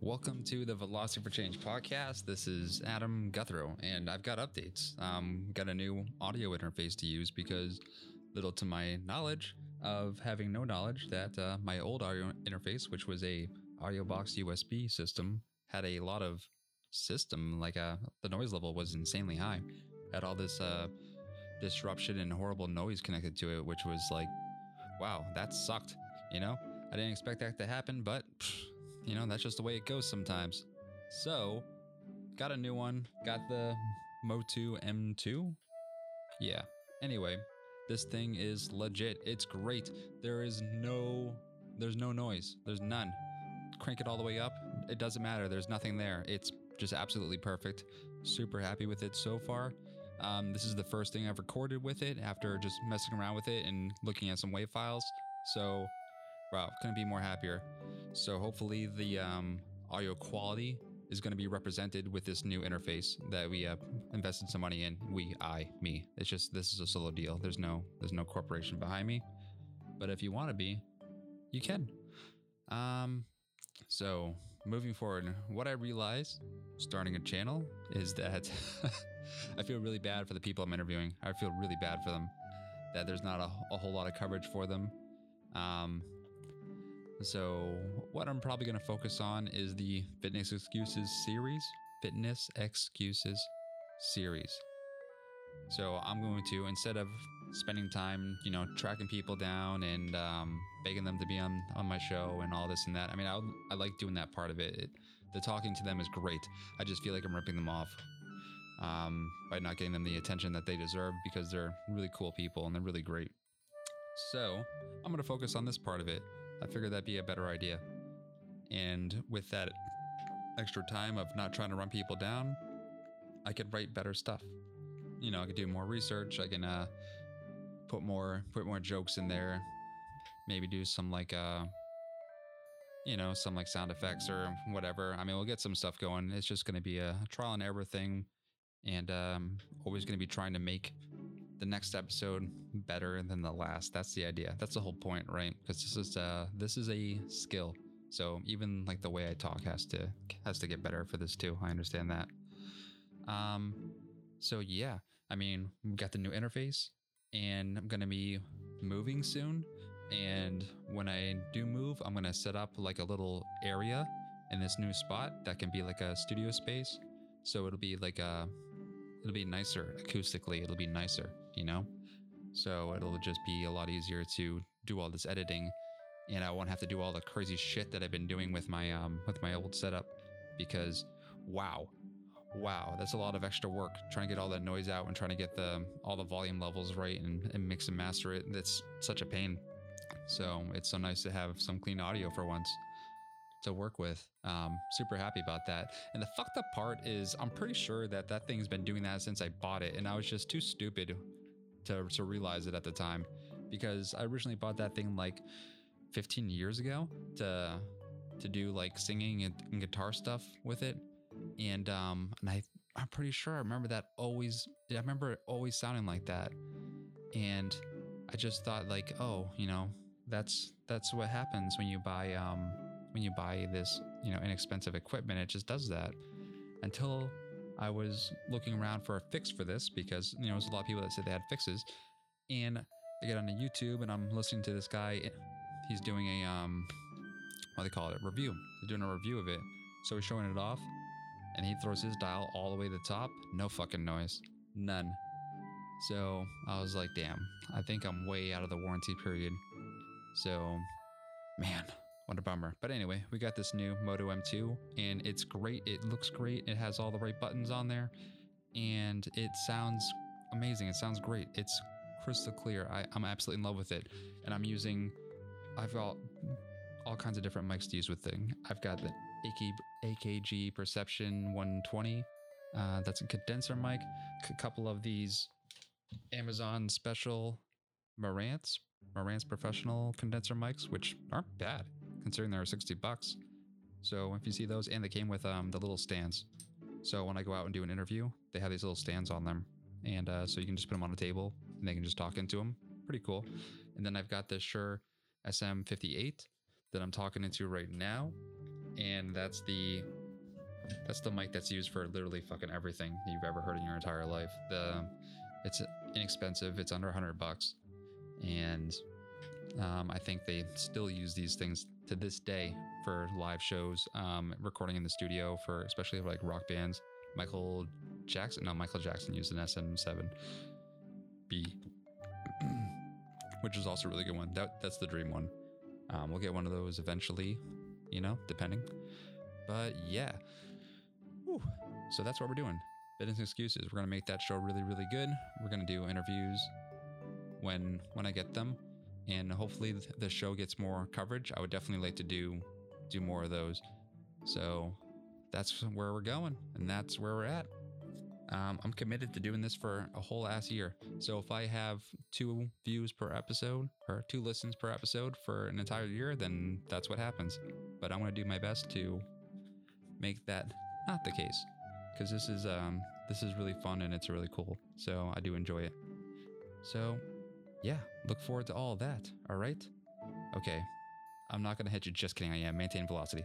Welcome to the Velocity for Change podcast. This is Adam Guthrow, and I've got updates. Um, got a new audio interface to use because, little to my knowledge of having no knowledge, that uh, my old audio interface, which was a audio box USB system, had a lot of system like uh, the noise level was insanely high. Had all this uh, disruption and horrible noise connected to it, which was like, wow, that sucked. You know, I didn't expect that to happen, but. You know, that's just the way it goes sometimes. So, got a new one. Got the Motu M2. Yeah. Anyway, this thing is legit. It's great. There is no there's no noise. There's none. Crank it all the way up. It doesn't matter. There's nothing there. It's just absolutely perfect. Super happy with it so far. Um, this is the first thing I've recorded with it after just messing around with it and looking at some WAV files. So, wow, couldn't be more happier. So hopefully the um, audio quality is going to be represented with this new interface that we uh, invested some money in. We, I, me. It's just this is a solo deal. There's no there's no corporation behind me. But if you want to be, you can. Um, so moving forward, what I realized starting a channel is that I feel really bad for the people I'm interviewing. I feel really bad for them that there's not a, a whole lot of coverage for them. Um, so, what I'm probably going to focus on is the Fitness Excuses series. Fitness Excuses series. So, I'm going to, instead of spending time, you know, tracking people down and um, begging them to be on, on my show and all this and that, I mean, I, I like doing that part of it. it. The talking to them is great. I just feel like I'm ripping them off um, by not getting them the attention that they deserve because they're really cool people and they're really great. So, I'm going to focus on this part of it I figured that'd be a better idea. And with that extra time of not trying to run people down, I could write better stuff. You know, I could do more research. I can uh, put more put more jokes in there. Maybe do some like uh, you know, some like sound effects or whatever. I mean, we'll get some stuff going. It's just going to be a trial and error thing, and um, always going to be trying to make the next episode better than the last. That's the idea. That's the whole point, right? Because this is uh this is a skill. So even like the way I talk has to has to get better for this too. I understand that. Um so yeah, I mean, we've got the new interface and I'm going to be moving soon and when I do move, I'm going to set up like a little area in this new spot that can be like a studio space. So it'll be like a it'll be nicer acoustically. It'll be nicer you know? So it'll just be a lot easier to do all this editing and I won't have to do all the crazy shit that I've been doing with my um with my old setup because wow. Wow, that's a lot of extra work trying to get all that noise out and trying to get the all the volume levels right and, and mix and master it. That's such a pain. So it's so nice to have some clean audio for once to work with. Um, super happy about that. And the fucked up part is, I'm pretty sure that that thing's been doing that since I bought it, and I was just too stupid to, to realize it at the time because I originally bought that thing like 15 years ago to to do like singing and, and guitar stuff with it and um and I I'm pretty sure I remember that always I remember it always sounding like that and I just thought like oh you know that's that's what happens when you buy um when you buy this you know inexpensive equipment it just does that until I was looking around for a fix for this because, you know, there's a lot of people that said they had fixes. And I get onto YouTube and I'm listening to this guy. He's doing a, um, what do they call it? A review. He's doing a review of it. So he's showing it off and he throws his dial all the way to the top. No fucking noise. None. So I was like, damn, I think I'm way out of the warranty period. So, man, what a bummer. But anyway, we got this new Motu M2 and it's great. It looks great. It has all the right buttons on there and it sounds amazing. It sounds great. It's crystal clear. I, am absolutely in love with it. And I'm using, I've got all kinds of different mics to use with thing. I've got the AKG Perception 120. Uh, that's a condenser mic. A couple of these Amazon special Marantz, Marantz professional condenser mics, which aren't bad considering they're 60 bucks. So if you see those, and they came with um, the little stands. So when I go out and do an interview, they have these little stands on them. And uh, so you can just put them on a table and they can just talk into them. Pretty cool. And then I've got this Shure SM58 that I'm talking into right now. and that's the that's the mic that's used for literally fucking everything you've ever heard in your entire life. The it's inexpensive. It's under 100 bucks, and um, I think they still use these things to this day for live shows, um, recording in the studio for especially like rock bands. Michael Jackson, no, Michael Jackson used an SM7B, which is also a really good one. That that's the dream one. Um, we'll get one of those eventually, you know, depending. But yeah, Whew. so that's what we're doing. Business excuses. We're gonna make that show really, really good. We're gonna do interviews when when I get them, and hopefully the show gets more coverage. I would definitely like to do do more of those. So that's where we're going, and that's where we're at. Um, I'm committed to doing this for a whole ass year. So if I have two views per episode or two listens per episode for an entire year, then that's what happens. But I'm to do my best to make that not the case because this is um this is really fun and it's really cool. So I do enjoy it. So yeah, look forward to all of that. All right. Okay. I'm not going to hit you. Just kidding. I am. Maintain velocity.